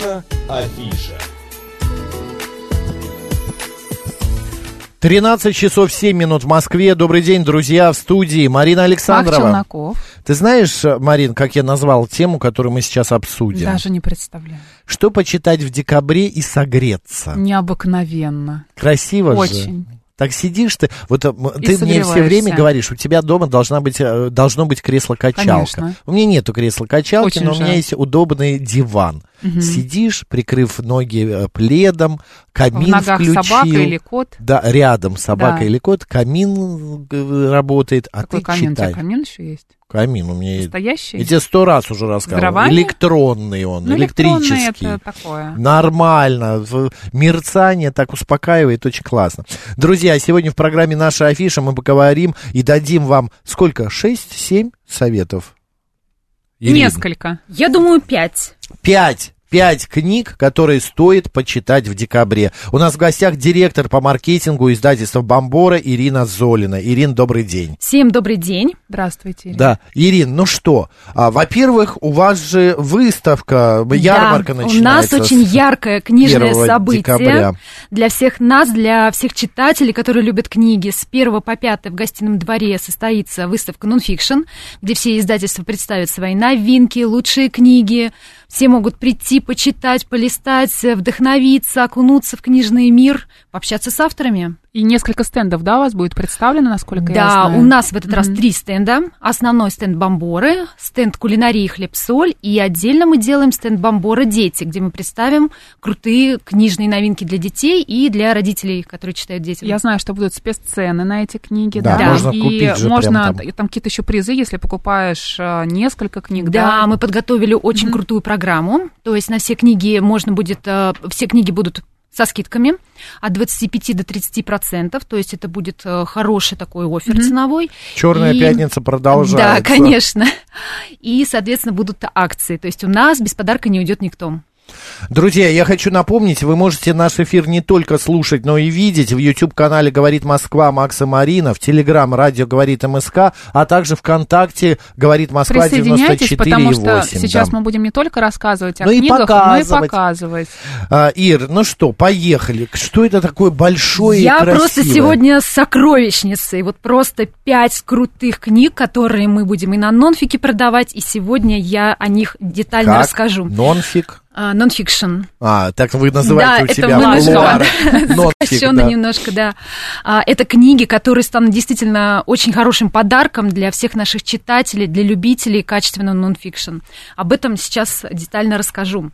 Наша афиша. 13 часов 7 минут в Москве. Добрый день, друзья, в студии Марина Александрова. Челноков. Ты знаешь, Марин, как я назвал тему, которую мы сейчас обсудим? Даже не представляю. Что почитать в декабре и согреться? Необыкновенно. Красиво же. Очень. Так сидишь ты, вот И ты мне все время говоришь, у тебя дома должна быть, э, должно быть кресло-качалка. Конечно. У меня нету кресла-качалки, Очень но у меня жаль. есть удобный диван. Сидишь, прикрыв ноги э, пледом, камин в ногах включил. собака или кот. Да, рядом собака Да. или кот, камин э, работает, а Какой ты камин? У тебя читай. камин еще есть? Камин у меня есть. Настоящий? Я тебе сто раз уже рассказывал. дровами? Электронный он, ну, электрический. это такое. Нормально. Мерцание так успокаивает, очень классно. Друзья, сегодня в программе «Наша афиша» мы поговорим и дадим вам сколько? Шесть-семь советов? Ирина? Несколько. Я думаю, пять. Пять. Пять книг, которые стоит почитать в декабре. У нас в гостях директор по маркетингу издательства «Бомбора» Ирина Золина. Ирин, добрый день. Всем добрый день. Здравствуйте. Ирина. Да, Ирин, ну что, а, во-первых, у вас же выставка, ярмарка Да, начинается. У нас очень яркое книжное 1 событие декабря. для всех нас, для всех читателей, которые любят книги. С 1 по 5 в гостином дворе состоится выставка «Нонфикшн», где все издательства представят свои новинки, лучшие книги. Все могут прийти, почитать, полистать, вдохновиться, окунуться в книжный мир, пообщаться с авторами. И несколько стендов, да, у вас будет представлено, насколько я Да, знаю? у нас в этот раз Мгм. три стенда. Основной стенд Бомборы, стенд кулинарии хлеб-соль, и отдельно мы делаем стенд Бомбора Дети, где мы представим крутые книжные новинки для детей и для родителей, которые читают детям. Я знаю, что будут спеццены на эти книги, Да, да, можно и купить же можно прям там. и там какие-то еще призы, если покупаешь э, несколько книг, Да, да. мы подготовили очень крутую программу. То есть на все книги можно будет, э, все книги будут со скидками от 25 до 30 процентов, то есть это будет э, хороший такой офер ценовой. Черная И- пятница продолжается. Да, конечно. И, соответственно, будут акции. То есть у нас без подарка не уйдет никто. Друзья, я хочу напомнить, вы можете наш эфир не только слушать, но и видеть в YouTube-канале «Говорит Москва» Макса Марина, в Телеграм «Радио говорит МСК», а также ВКонтакте «Говорит Москва» Присоединяйтесь, 94,8. потому что да. сейчас мы будем не только рассказывать о Ну и книгах, но и показывать. показывать. А, Ир, ну что, поехали. Что это такое большое Я и красивое? просто сегодня сокровищница. И вот просто пять крутых книг, которые мы будем и на нонфике продавать. И сегодня я о них детально Как? расскажу. Нонфик? А, Нонфикшн. А, так вы называете Да, у это себя мы кулуары. Сокращенно да. немножко, да. А, Это книги, которые станут действительно очень хорошим подарком для всех наших читателей, для любителей качественного нонфикшн. Об этом сейчас детально расскажу.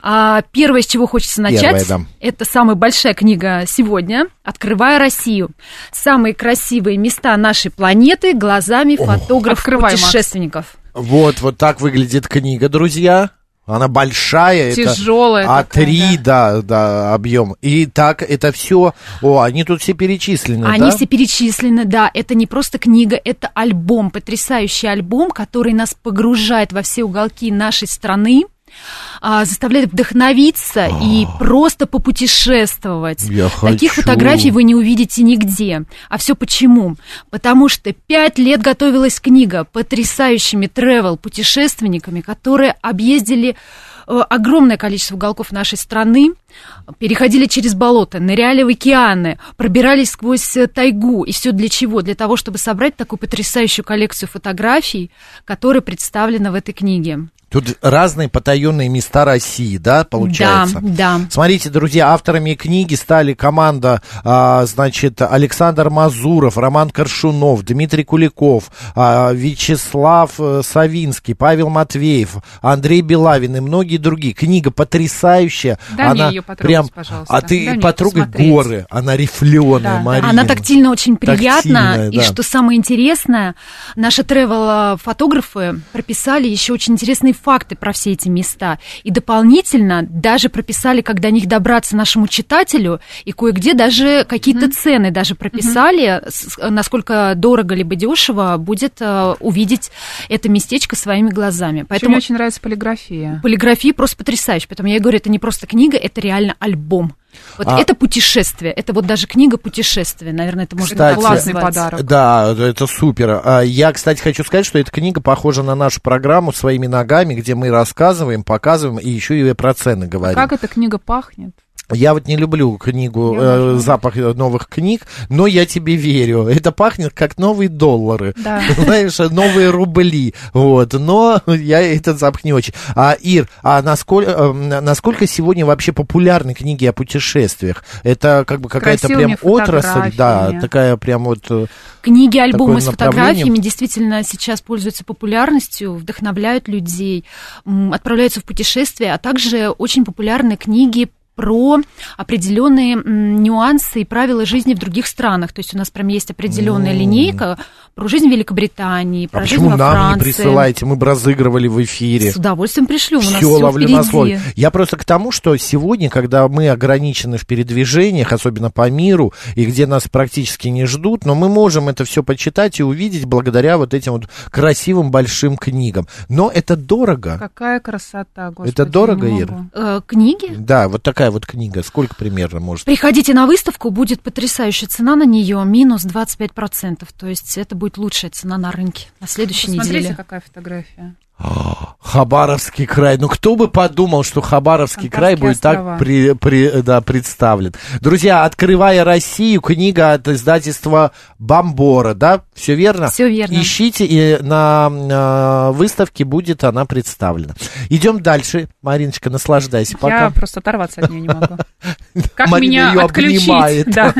А, Первое, с чего хочется Первое, начать, да. это самая большая книга сегодня «Открывая Россию». Самые красивые места нашей планеты глазами фотографов-путешественников. Вот, вот так выглядит книга, друзья. Она большая, Тяжелая это такая, А3, да, да, объем. И так это все. О, они тут все перечислены, Они да? все перечислены, да. Это не просто книга, это альбом, потрясающий альбом, который нас погружает во все уголки нашей страны, а, заставляет вдохновиться и просто попутешествовать. Я Таких хочу. фотографий вы не увидите нигде. А все почему? Потому что пять лет готовилась книга потрясающими тревел-путешественниками, которые объездили э, огромное количество уголков нашей страны, переходили через болото, ныряли в океаны, пробирались сквозь э, тайгу. И все для чего? Для того, чтобы собрать такую потрясающую коллекцию фотографий, которая представлена в этой книге. Тут разные потаенные места России, да, получается? Да, да. Смотрите, друзья, авторами книги стали команда, а, значит, Александр Мазуров, Роман Коршунов, Дмитрий Куликов, а, Вячеслав э, Савинский, Павел Матвеев, Андрей Белавин и многие другие. Книга потрясающая. Мне она её потрогать, прям, пожалуйста. А ты потрогай посмотреть. горы, она рифленая, Да, да. Марина. Она тактильно очень приятна, Тактильная, и да. что самое интересное, наши тревел-фотографы прописали еще очень интересные факты про все эти места. И дополнительно даже прописали, как до них добраться нашему читателю, и кое-где даже какие-то цены даже прописали, с- насколько дорого либо дешево будет э, увидеть это местечко своими глазами. Еще Поэтому Мне очень нравится полиграфия. полиграфия просто потрясающая. Поэтому я и говорю, это не просто книга, это реально альбом. Вот А- это путешествие, это вот даже книга путешествия, наверное, это можно Кстати, классный подарок. Да, это супер. А, Я, кстати, хочу сказать, что эта книга похожа на нашу программу «Своими ногами», где мы рассказываем, показываем и еще и про цены говорим. Как эта книга пахнет? Я вот не люблю книгу э, запах новых книг, но я тебе верю. Это пахнет как новые доллары. Да. Знаешь, новые рубли. Вот. Но я этот запах не очень. А, Ир, а насколько, э, насколько сегодня вообще популярны книги о путешествиях? Это как бы какая-то прям отрасль, да, такая прям вот... э, Книги, альбомы с фотографиями действительно сейчас пользуются популярностью, вдохновляют людей, отправляются в путешествия, а также очень популярны книги про определенные нюансы и правила жизни в других странах. То есть у нас прям есть определенная М. линейка про жизнь в Великобритании, про А жизнь почему во нам Франции. не присылаете? Мы бы разыгрывали в эфире. С удовольствием пришлю. У нас Все ловлю на слове. Я просто к тому, что сегодня, когда мы ограничены в передвижениях, особенно по миру, и где нас практически не ждут, но мы можем это все почитать и увидеть благодаря вот этим вот красивым большим книгам. Но это дорого. Какая красота, господи. Это дорого, не Ир? могу. Э, Книги? Да, вот такая вот книга. Сколько примерно может? Приходите на выставку, будет потрясающая цена на нее, минус 25%. То есть это будет лучшая цена на рынке на следующей Посмотрите, неделе. какая фотография. Хабаровский край. Ну, кто бы подумал, что Хабаровский край будет так острова. при- при- да, представлен. Друзья, «Открывая Россию», книга от издательства «Бомбора», да? Все верно? Все верно. Ищите, и на э, выставке будет она представлена. Идем дальше. Мариночка, наслаждайся. Пока. Я просто оторваться от нее не могу. Как Марина меня отключить? обнимает. Да.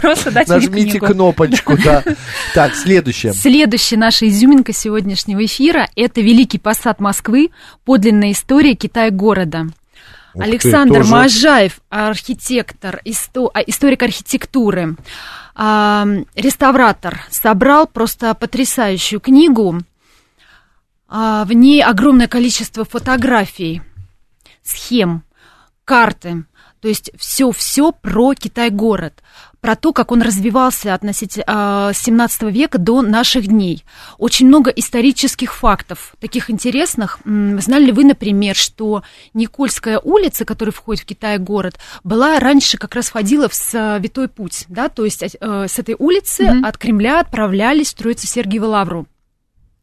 Просто дать мне Нажмите книгу. кнопочку, да. Так, следующее. Следующая наша изюминка сегодняшнего эфира – это Великий посад Москвы, подлинная история Китай-города. Ух ты, Александр тоже- Можаев, архитектор, исто- а, историк архитектуры, а, реставратор, собрал просто потрясающую книгу. А, В ней огромное количество фотографий, схем, карты. То есть все-все про Китай-город, про то, как он развивался относительно с 17 века до наших дней. Очень много исторических фактов, таких интересных. Знали ли вы, например, что Никольская улица, которая входит в Китай-город, была раньше как раз входила в Святой Путь, да, то есть э, с этой улицы Мгм. от Кремля отправлялись строиться Сергиеву Лавру.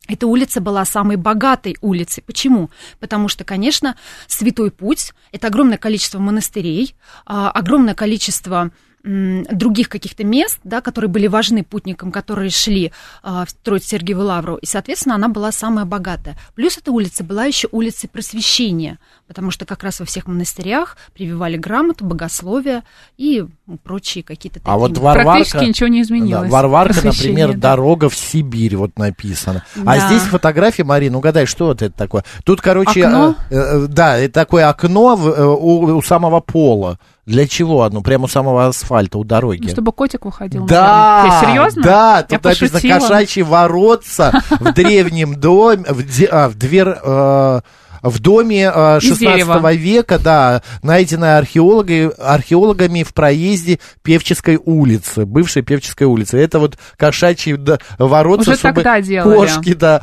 Эта улица была самой богатой улицей. Почему? Потому что, конечно, Святой Путь – это огромное количество монастырей, а, огромное количество других каких-то мест, да, которые были важны путникам, которые шли а, в- строить Сергиеву Лавру, и, соответственно, она была самая богатая. Плюс эта улица была еще улицей просвещения, потому что как раз во всех монастырях прививали грамоту, богословие и прочие какие-то такие... А вот. Варварка... Практически ничего не изменилось. Да, Варварка, например, да. дорога в Сибирь, вот написано. А Да. здесь фотография, Марина, угадай, что вот это такое? Тут, короче, Окно? э, э, да, это такое окно в, э, у, у самого пола. Для чего оно? Прямо у самого асфальта, у дороги. Ну, чтобы котик выходил. Да, наверное. Ты серьезно? да, Я тут написано пошутила. кошачьи воротца в древнем доме, в, а, в двер, э, в доме э, Из 16 дерева. века, да, найденная археологи, археологами в проезде Певческой улицы, бывшей Певческой улицы. Это вот кошачьи да, воротца, Уже чтобы тогда делали. кошки, да,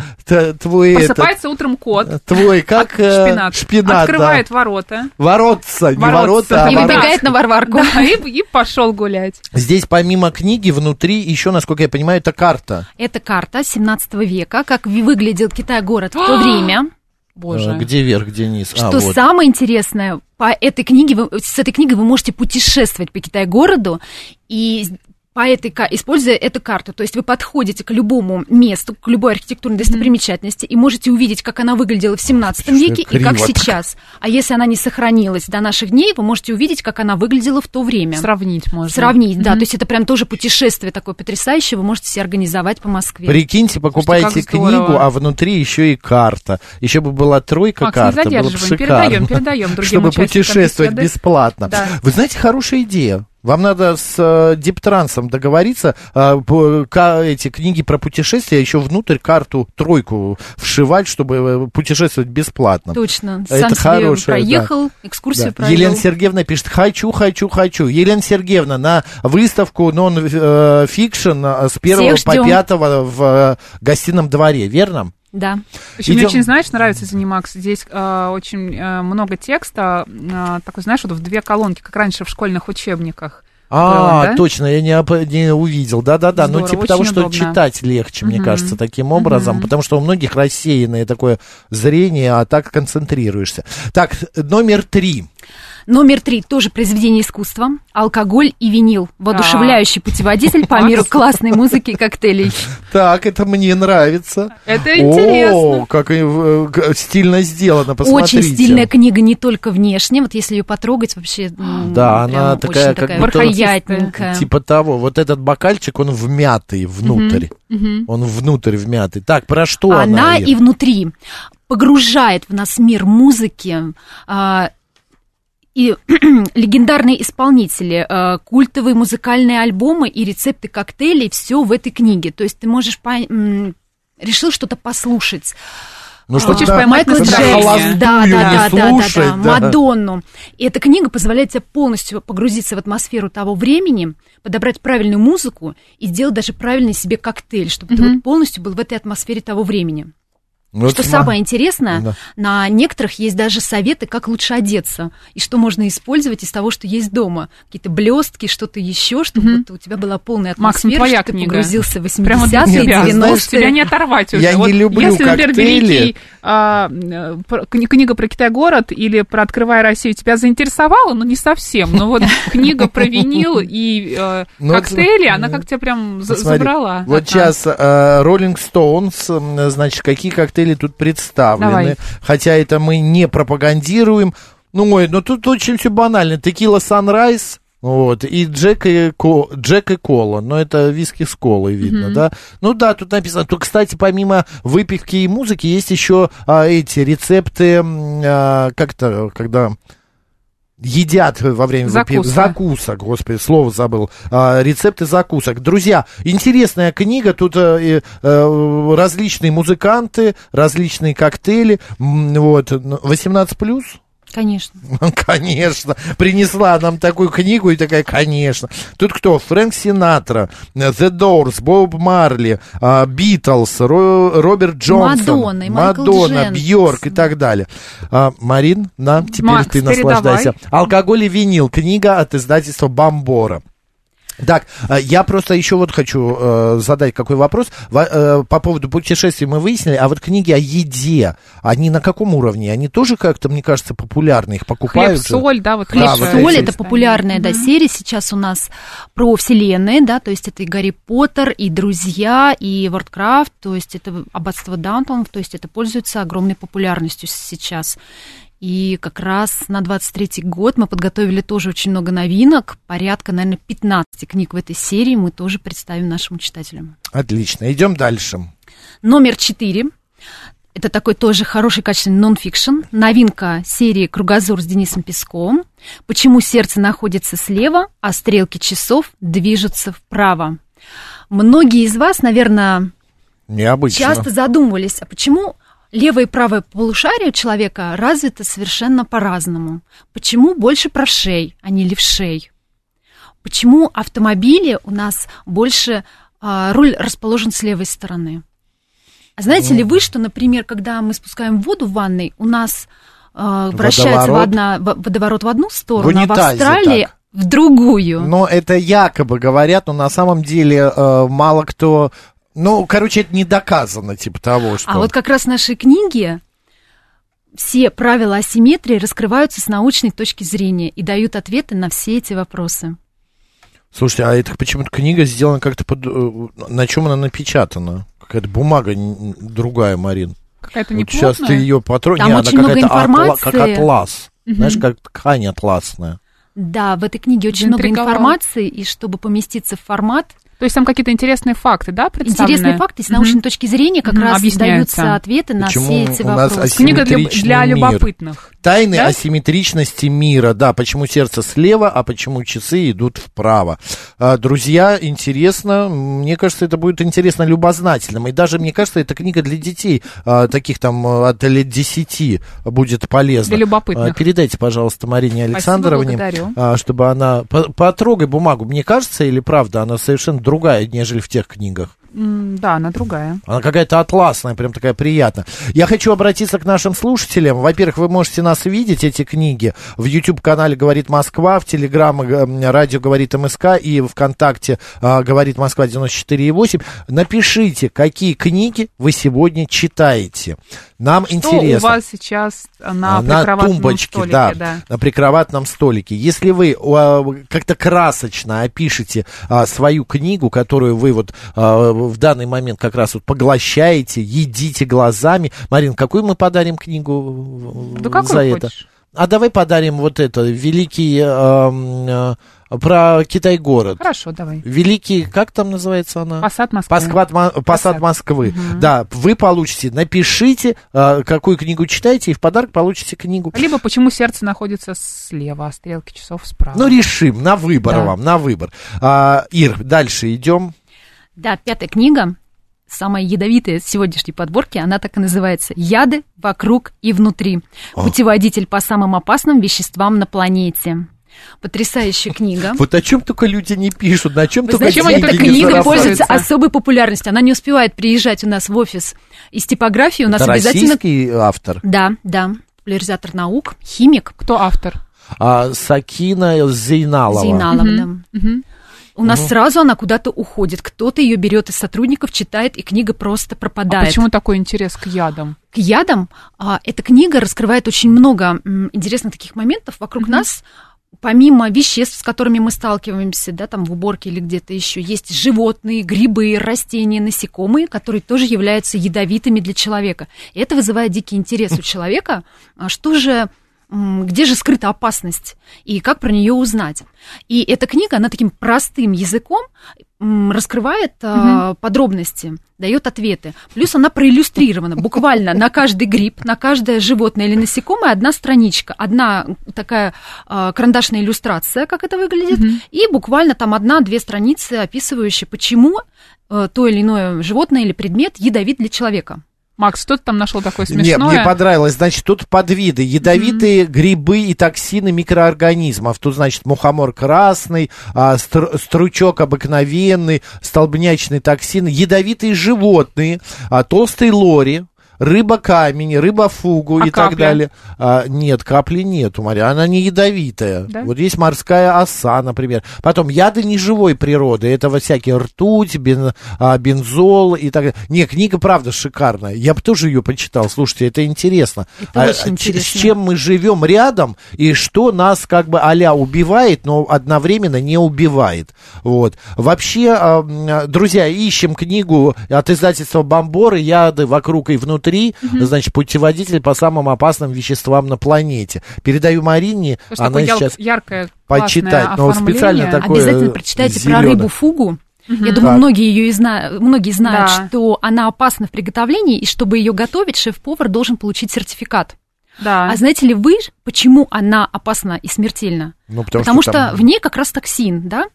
твой этот, Просыпается утром кот. твой, как э, шпинат. шпинат, Открывает да. ворота. Воротца, не Воротца. ворота, а И выбегает на Варварку. Да, и, и пошел гулять. Здесь помимо книги внутри еще, насколько я понимаю, это карта. Это карта 17 века, как выглядел Китай-город в то время. Боже. Э, Где вверх, где низ? А, Что вот. самое интересное, по этой книге, вы- с этой книгой вы можете путешествовать по Китай-городу и по этой, используя эту карту, то есть вы подходите к любому месту, к любой архитектурной достопримечательности и можете увидеть, как она выглядела в 17 Что-то веке и как сейчас. А если она не сохранилась до наших дней, вы можете увидеть, как она выглядела в то время. Сравнить можно. Сравнить, да. Мгм. То есть это прям тоже путешествие такое потрясающее, вы можете себе организовать по Москве. Прикиньте, покупаете Слушайте, книгу, а внутри еще и карта. Еще бы была тройка Макс, не карта, было бы задерживаем, шикарно. передаем, передаем другим Чтобы путешествовать бесплатно. Да. Вы знаете, хорошая идея. Вам надо с э, Диптрансом договориться, э, эти книги про путешествия еще внутрь карту тройку вшивать, чтобы э, путешествовать бесплатно. Точно. Это Сам хорошая, проехал, экскурсию Да. провел. Елена Сергеевна пишет, хочу, хочу, хочу. Елена Сергеевна, на выставку нон-фикшн с 1 Всех по ждем. 5 в гостином дворе, верно? Да. Еще мне очень, знаешь, нравится Занимакс. Здесь э, очень э, много текста, э, такой, знаешь, вот в две колонки, как раньше в школьных учебниках. А, было, да? точно, я не, не увидел. Да-да-да, ну типа того, что удобно. читать легче, мне Мгм. кажется, таким образом, Мгм. потому что у многих рассеянное такое зрение, а так концентрируешься. Так, номер три. Номер три тоже произведение искусства. Алкоголь и винил. Воодушевляющий путеводитель по миру классной музыки и коктейлей. Так, это мне нравится. Это О, интересно. как э, стильно сделано, посмотрите. Очень стильная книга не только внешне, вот если ее потрогать, вообще Да, она такая, как такая будто- приятненькая. Типа того, вот этот бокальчик, он вмятый внутрь. Он внутрь вмятый. Так, про что она? Она и внутри погружает в нас мир музыки, а, и легендарные исполнители, а, культовые музыкальные альбомы и рецепты коктейлей, все в этой книге. То есть ты можешь по- решил что-то послушать. Ну, Хочешь чтобы поймать Майкла. Джексона, да, да, да, да, да, слушать, да, да. Мадонну. И эта книга позволяет тебе полностью погрузиться в атмосферу того времени, подобрать правильную музыку и сделать даже правильный себе коктейль, чтобы ты Мгм. вот полностью был в этой атмосфере того времени. Ну, что сма- самое интересное, Да. на некоторых есть даже советы, как лучше одеться, и что можно использовать из того, что есть дома. Какие-то блестки, что-то еще, чтобы Мгм. вот у тебя была полная Макс, ну, атмосфера, твоя что ты книга. погрузился в 80-е, Прямо для тебя. Знаешь, 90-е. тебя не оторвать уже. Я не Вот люблю Если, например, коктейли. великий а, э, книга про Китай-город или про «Открывая Россию» тебя заинтересовала, ну, не совсем. Но вот книга про винил и э, Ну, вот коктейли, она как тебя прям забрала. Вот сейчас Роллинг Стоунс, значит, какие коктейли тут представлены. Давай. Хотя это мы не пропагандируем. Ну, ой, ну тут очень все банально. Текила Санрайз, вот, и Джек и, Ко- Джек и Кола. Но это виски с колой видно, да? Ну да, тут написано. Тут, кстати, помимо выпивки и музыки, есть еще а, эти рецепты, а, как-то, когда едят во время Закуска. закусок, господи, слово забыл, А, рецепты закусок. Друзья, интересная книга, тут э, э, различные музыканты, различные коктейли, вот, 18 плюс? Конечно. Конечно. Принесла нам такую книгу и такая, конечно. Тут кто? Фрэнк Синатра, The Doors, Боб Марли, а, Битлз, Ро- Роберт Джонсон, Мадонна Мадонна. Бьорк и так далее. А, Марин, на, теперь Макс, ты наслаждайся. передавай. Алкоголь и винил. Книга от издательства Бомбора. Так, э, я просто еще вот хочу э, задать какой вопрос. Во- э, по поводу путешествий мы выяснили, а вот книги о еде, они на каком уровне? Они тоже как-то, мне кажется, популярны, их Хлеб, покупают? же? соль, да, вот Хлеб, Да, вот соль, эти это популярная да, серия сейчас у нас про вселенные, да, то есть это и Гарри Поттер, и Друзья, и Вордкрафт, то есть это Аббатство Даунтон, то есть это пользуется огромной популярностью сейчас. И как раз на 23-й год мы подготовили тоже очень много новинок, порядка, наверное, 15 книг в этой серии мы тоже представим нашим читателям. Отлично, идем дальше. Номер 4. Это такой тоже хороший, качественный нон-фикшн. Новинка серии «Кругозор» с Денисом Песковым. Почему сердце находится слева, а стрелки часов движутся вправо. Многие из вас, наверное, Необычно. часто задумывались, а почему левое и правое полушарие у человека развито совершенно по-разному? Почему больше правшей, а не левшей? Почему автомобили у нас больше а, руль расположен с левой стороны? А знаете ли вы, что, например, когда мы спускаем воду в ванной, у нас а, вращается Водоворот? водна- в- водоворот в одну сторону, В а в Австралии так. в другую? Но это якобы говорят, но на самом деле э, мало кто... Ну, короче, это не доказано, типа того, что... А вот как раз в нашей книге все правила асимметрии раскрываются с научной точки зрения и дают ответы на все эти вопросы. Слушайте, а это почему-то книга сделана как-то под... э, На чем она напечатана? Какая-то бумага другая, Марин. Какая-то Вот сейчас ты неплотная. ее потронь. Там Не, очень она много атла- информации. как атлас. Мгм. Знаешь, как ткань атласная. Да, в этой книге очень много информации, и чтобы поместиться в формат, То есть там какие-то интересные факты, да, представлены? интересные факты с научной точки зрения как Мгм, раз даются ответы на Почему все эти у нас вопросы. Книга для, для мир. любопытных. Тайны Да? асимметричности мира. Да, почему сердце слева, а почему часы идут вправо. А, друзья, интересно. Мне кажется, это будет интересно любознательным. И даже, мне кажется, эта книга для детей, а, таких там а, от лет 10, будет полезна. Для любопытных. Передайте, пожалуйста, Марине Спасибо, Александровне, благодарю. а, чтобы она... по- Потрогай бумагу. Мне кажется, или правда, она совершенно другая, нежели в тех книгах? Да, она другая. Она какая-то атласная, прям такая приятная. Я хочу обратиться к нашим слушателям. Во-первых, вы можете нас видеть, эти книги, в YouTube-канале «Говорит Москва», в Телеграм э, радио «Говорит МСК» и ВКонтакте э, «Говорит Москва» 94,8. Напишите, какие книги вы сегодня читаете. Нам Что интересно. у вас сейчас на, А, на прикроватном тумбочке, столике? да, да. на прикроватном столике. Если вы а, как-то красочно опишете а, свою книгу, которую вы вот в данный момент как раз вот поглощаете, едите глазами. Марин, какую мы подарим книгу Да за это? хочешь? А давай подарим вот это, великий, ам, а, про Китай-город. Хорошо, давай. Великий, как там называется она? Посад Москвы. Посад Посад. Москвы. Мгм. Да, вы получите, напишите, а, какую книгу читаете, и в подарок получите книгу. Либо почему сердце находится слева, а стрелки часов справа. Ну, решим, на выбор Да. вам, на выбор. А, Ир, дальше идем. Да, пятая книга, самая ядовитая из сегодняшней подборки, она так и называется «Яды вокруг и внутри. Путеводитель по самым опасным веществам на планете». Потрясающая книга. Вот о чем только люди не пишут, на чем Вы только Зачем они эта книга пользуется особой популярностью. Она не успевает приезжать у нас в офис из типографии. У нас Это обязательно... российский автор. Да, да. Популяризатор наук, химик. Кто автор? А, Сакина Зейналова. Зейналова, Мгм. да. Мгм. У нас сразу она куда-то уходит. Кто-то ее берет из сотрудников, читает, и книга просто А пропадает. почему такой интерес к ядам? К ядам а, эта книга раскрывает очень много м, интересных таких моментов вокруг Мгм. нас. Помимо веществ, с которыми мы сталкиваемся, да, там в уборке или где-то еще, есть животные, грибы, растения, насекомые, которые тоже являются ядовитыми для человека. И это вызывает дикий интерес у человека. А Что же где же скрыта опасность и как про нее узнать. И эта книга, она таким простым языком раскрывает а, подробности, дает ответы. Плюс она проиллюстрирована буквально на каждый гриб, на каждое животное или насекомое одна страничка, одна такая а, карандашная иллюстрация, как это выглядит, Мгм. и буквально там одна-две страницы, описывающие, почему э, то или иное животное или предмет ядовит для человека. Макс, что ты там нашел такое смешное? мне понравилось. Значит, тут подвиды. Ядовитые грибы и токсины микроорганизмов. Тут, значит, мухомор красный, а, стру- стручок обыкновенный, столбнячный токсин. Ядовитые животные, а, толстый лори, рыба-камень, рыба-фугу А и так капля? далее. А, нет, капли нету, Мария. Она не ядовитая. Да? Вот есть морская оса, например. Потом яды неживой природы. Это вот всякие ртуть, бен- а, бензол и так далее. Не, книга, правда, шикарная. Я бы тоже ее почитал. Слушайте, это интересно. Это А, очень а, интересно. С чем мы живем рядом и что нас как бы а убивает, но одновременно не убивает. Вот. Вообще, а, м, друзья, ищем книгу от издательства Бомборы «Яды вокруг и внутри». Значит, путеводитель по самым опасным веществам на планете. Передаю Марине, Потому что она сейчас яркое, почитать, но специально оформление. такое Обязательно прочитайте про зелёное. рыбу фугу. Я думаю, Так. многие ее и зна- многие знают, Да. что она опасна в приготовлении, и чтобы ее готовить, шеф-повар должен получить сертификат. Да. А знаете ли вы, почему она опасна и смертельна? Ну, потому, Потому, что, там- в ней как раз токсин, да?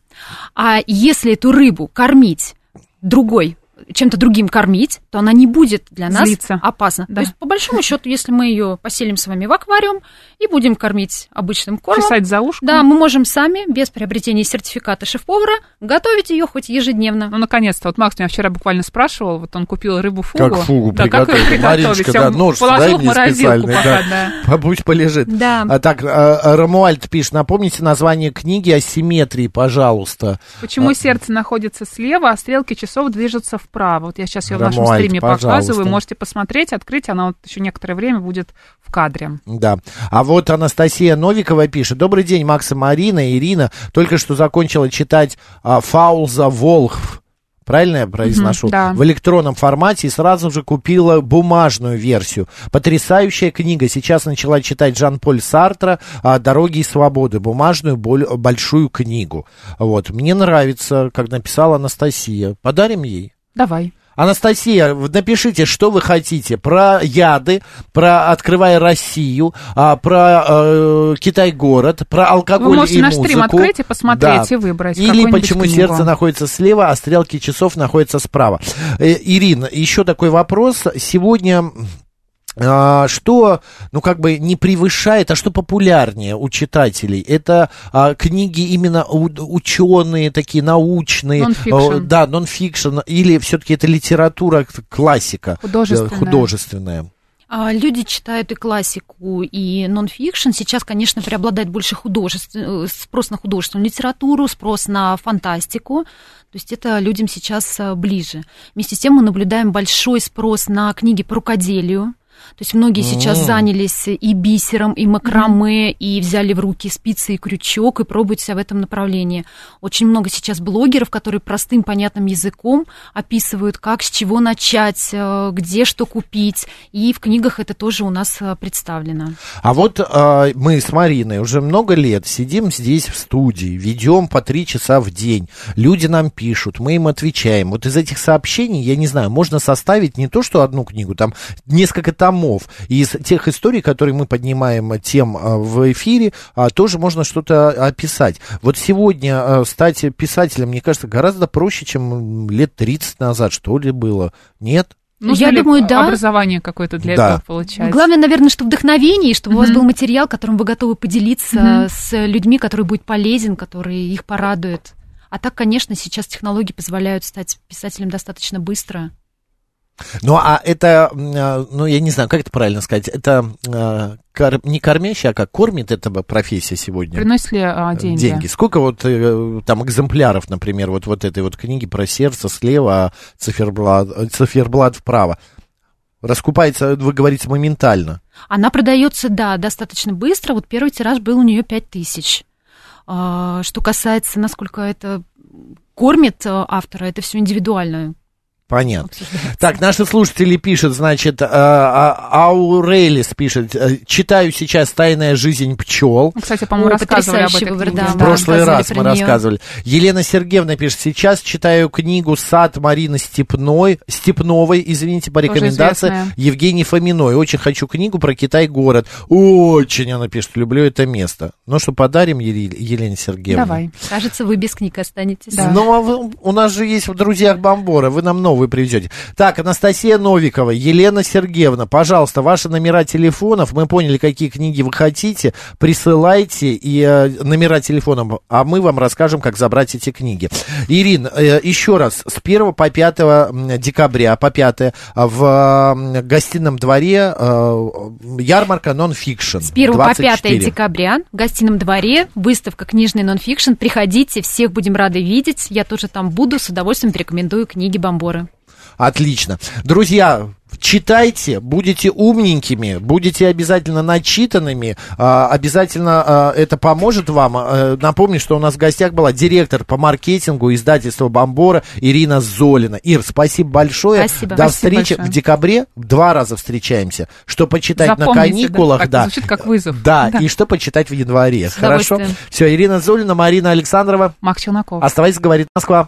А если эту рыбу кормить другой, чем-то другим кормить, то она не будет для нас Злиться. опасна. Да. То есть, по большому счету, если мы ее поселим с вами в аквариум и будем кормить обычным кормом, Чесать за ушком. да, мы можем сами, без приобретения сертификата шеф-повара, готовить ее хоть ежедневно. Ну, наконец-то. Вот Макс меня вчера буквально спрашивал, вот он купил рыбу-фугу. Как фугу да, как ее приготовить? Мариночка, Я да, нож положил дай в мне специальный, пока, да. да. Пусть полежит. Да. А так, а, Рамуальд пишет, напомните название книги о симметрии, пожалуйста. Почему А- сердце находится слева, а стрелки часов движутся вправо? Вот я сейчас ее в нашем стриме пожалуйста. показываю. Можете посмотреть, открыть. Она вот еще некоторое время будет в кадре. Да. А вот Анастасия Новикова пишет. Добрый день, Макс и Марина, Ирина. Только что закончила читать а, Фауза Волхв. Правильно я произношу? Мгм, да. В электронном формате и сразу же купила бумажную версию. Потрясающая книга. Сейчас начала читать Жан-Поль Сартра а, «Дороги и свободы». Бумажную боль- большую книгу. Вот. Мне нравится, как написала Анастасия. Подарим ей? Давай. Анастасия, напишите, что вы хотите про яды, про «Открывая Россию», а, про э, Китай-город, про алкоголь Вы можете и наш музыку. стрим открыть и посмотреть, Да. и выбрать Или почему книгу. сердце находится слева, а стрелки часов находятся справа. Э, Ирина, еще такой вопрос. Сегодня что, ну, как бы не превышает, а что популярнее у читателей? Это а, книги именно у, ученые, такие научные, Non-fiction. да, нон-фикшн, или все-таки это литература классика Художественная. э, художественная? А, Люди читают и классику, и нон-фикшн. Сейчас, конечно, преобладает больше художеств... э, спрос на художественную литературу, спрос на фантастику. То есть это людям сейчас а, ближе. Вместе с тем мы наблюдаем большой спрос на книги по рукоделию. То есть многие сейчас занялись и бисером, и макраме, и взяли в руки спицы и крючок, и пробуют себя в этом направлении. Очень много сейчас блогеров, которые простым, понятным языком описывают, как, с чего начать, э, где что купить. И в книгах это тоже у нас э, представлено. А вот а, мы с Мариной уже много лет сидим здесь в студии, ведем по три часа в день. Люди нам пишут, мы им отвечаем. Вот из этих сообщений, я не знаю, можно составить не то, что одну книгу, там несколько томов. И из тех историй, которые мы поднимаем а, тем а, в эфире, а, тоже можно что-то описать. Вот сегодня стать писателем, мне кажется, гораздо проще, чем лет 30 назад, что ли, было. Нет? Нужно Я думаю, да. образование какое-то для Да. этого получать? Главное, наверное, что вдохновение, и чтобы у вас был материал, которым вы готовы поделиться Мгм. с людьми, который будет полезен, который их порадует. А так, конечно, сейчас технологии позволяют стать писателем достаточно быстро. Ну, а это, а, ну, я не знаю, как это правильно сказать, это а, кор- не кормящая, а как кормит эта профессия сегодня? Приносит ли а, деньги? Сколько вот э, там экземпляров, например, вот, вот этой вот книги про сердце слева, а циферблат, э, циферблат вправо? Раскупается, вы говорите, моментально. Она продается, да, достаточно быстро. Вот первый тираж был у нее 5000. А, Что касается, насколько это кормит э, автора, это все индивидуально. Понятно. Так, наши слушатели пишут, значит, э, а- Аурелис пишет, э, читаю сейчас «Тайная жизнь пчел». Ну, Кстати, по-моему, рассказывали об этой выбор, книге. да. В прошлый раз мы рассказывали. Елена Сергеевна пишет, сейчас читаю книгу «Сад Марины Степной», Степновой, извините, по рекомендации. Евгении Фоминой. Очень хочу книгу про Китай-город. Очень, она пишет, люблю это место. Ну что, подарим Еле- Елене Сергеевне? Давай. Кажется, вы без книг останетесь. Да. Ну, а вы- у нас же есть в друзьях Бомбора, вы нам новые привезете. Так, Анастасия Новикова, Елена Сергеевна, пожалуйста, ваши номера телефонов, мы поняли, какие книги вы хотите, присылайте и э, номера телефонов, а мы вам расскажем, как забрать эти книги. Ирин, э, еще раз, с 1 по 5 м, декабря, по 5 в м, гостином дворе э, ярмарка нон-фикшн. С 1 по 5 24. декабря в гостином дворе выставка книжный нонфикшн. Приходите, всех будем рады видеть. Я тоже там буду, с удовольствием порекомендую книги Бомборы. Отлично. Друзья, читайте, будете умненькими, будете обязательно начитанными, а, обязательно а, это поможет вам. А, Напомню, что у нас в гостях была директор по маркетингу издательства Бомбора Ирина Золина. Ир, спасибо большое. Спасибо. До Спасибо встречи большое. в декабре. Два раза встречаемся. Что почитать на Запомните, каникулах, так да. Звучит как вызов. Да, и что почитать в январе. Хорошо. Все, Ирина Золина, Марина Александрова. Мак Челноков. Оставайтесь, говорит Москва.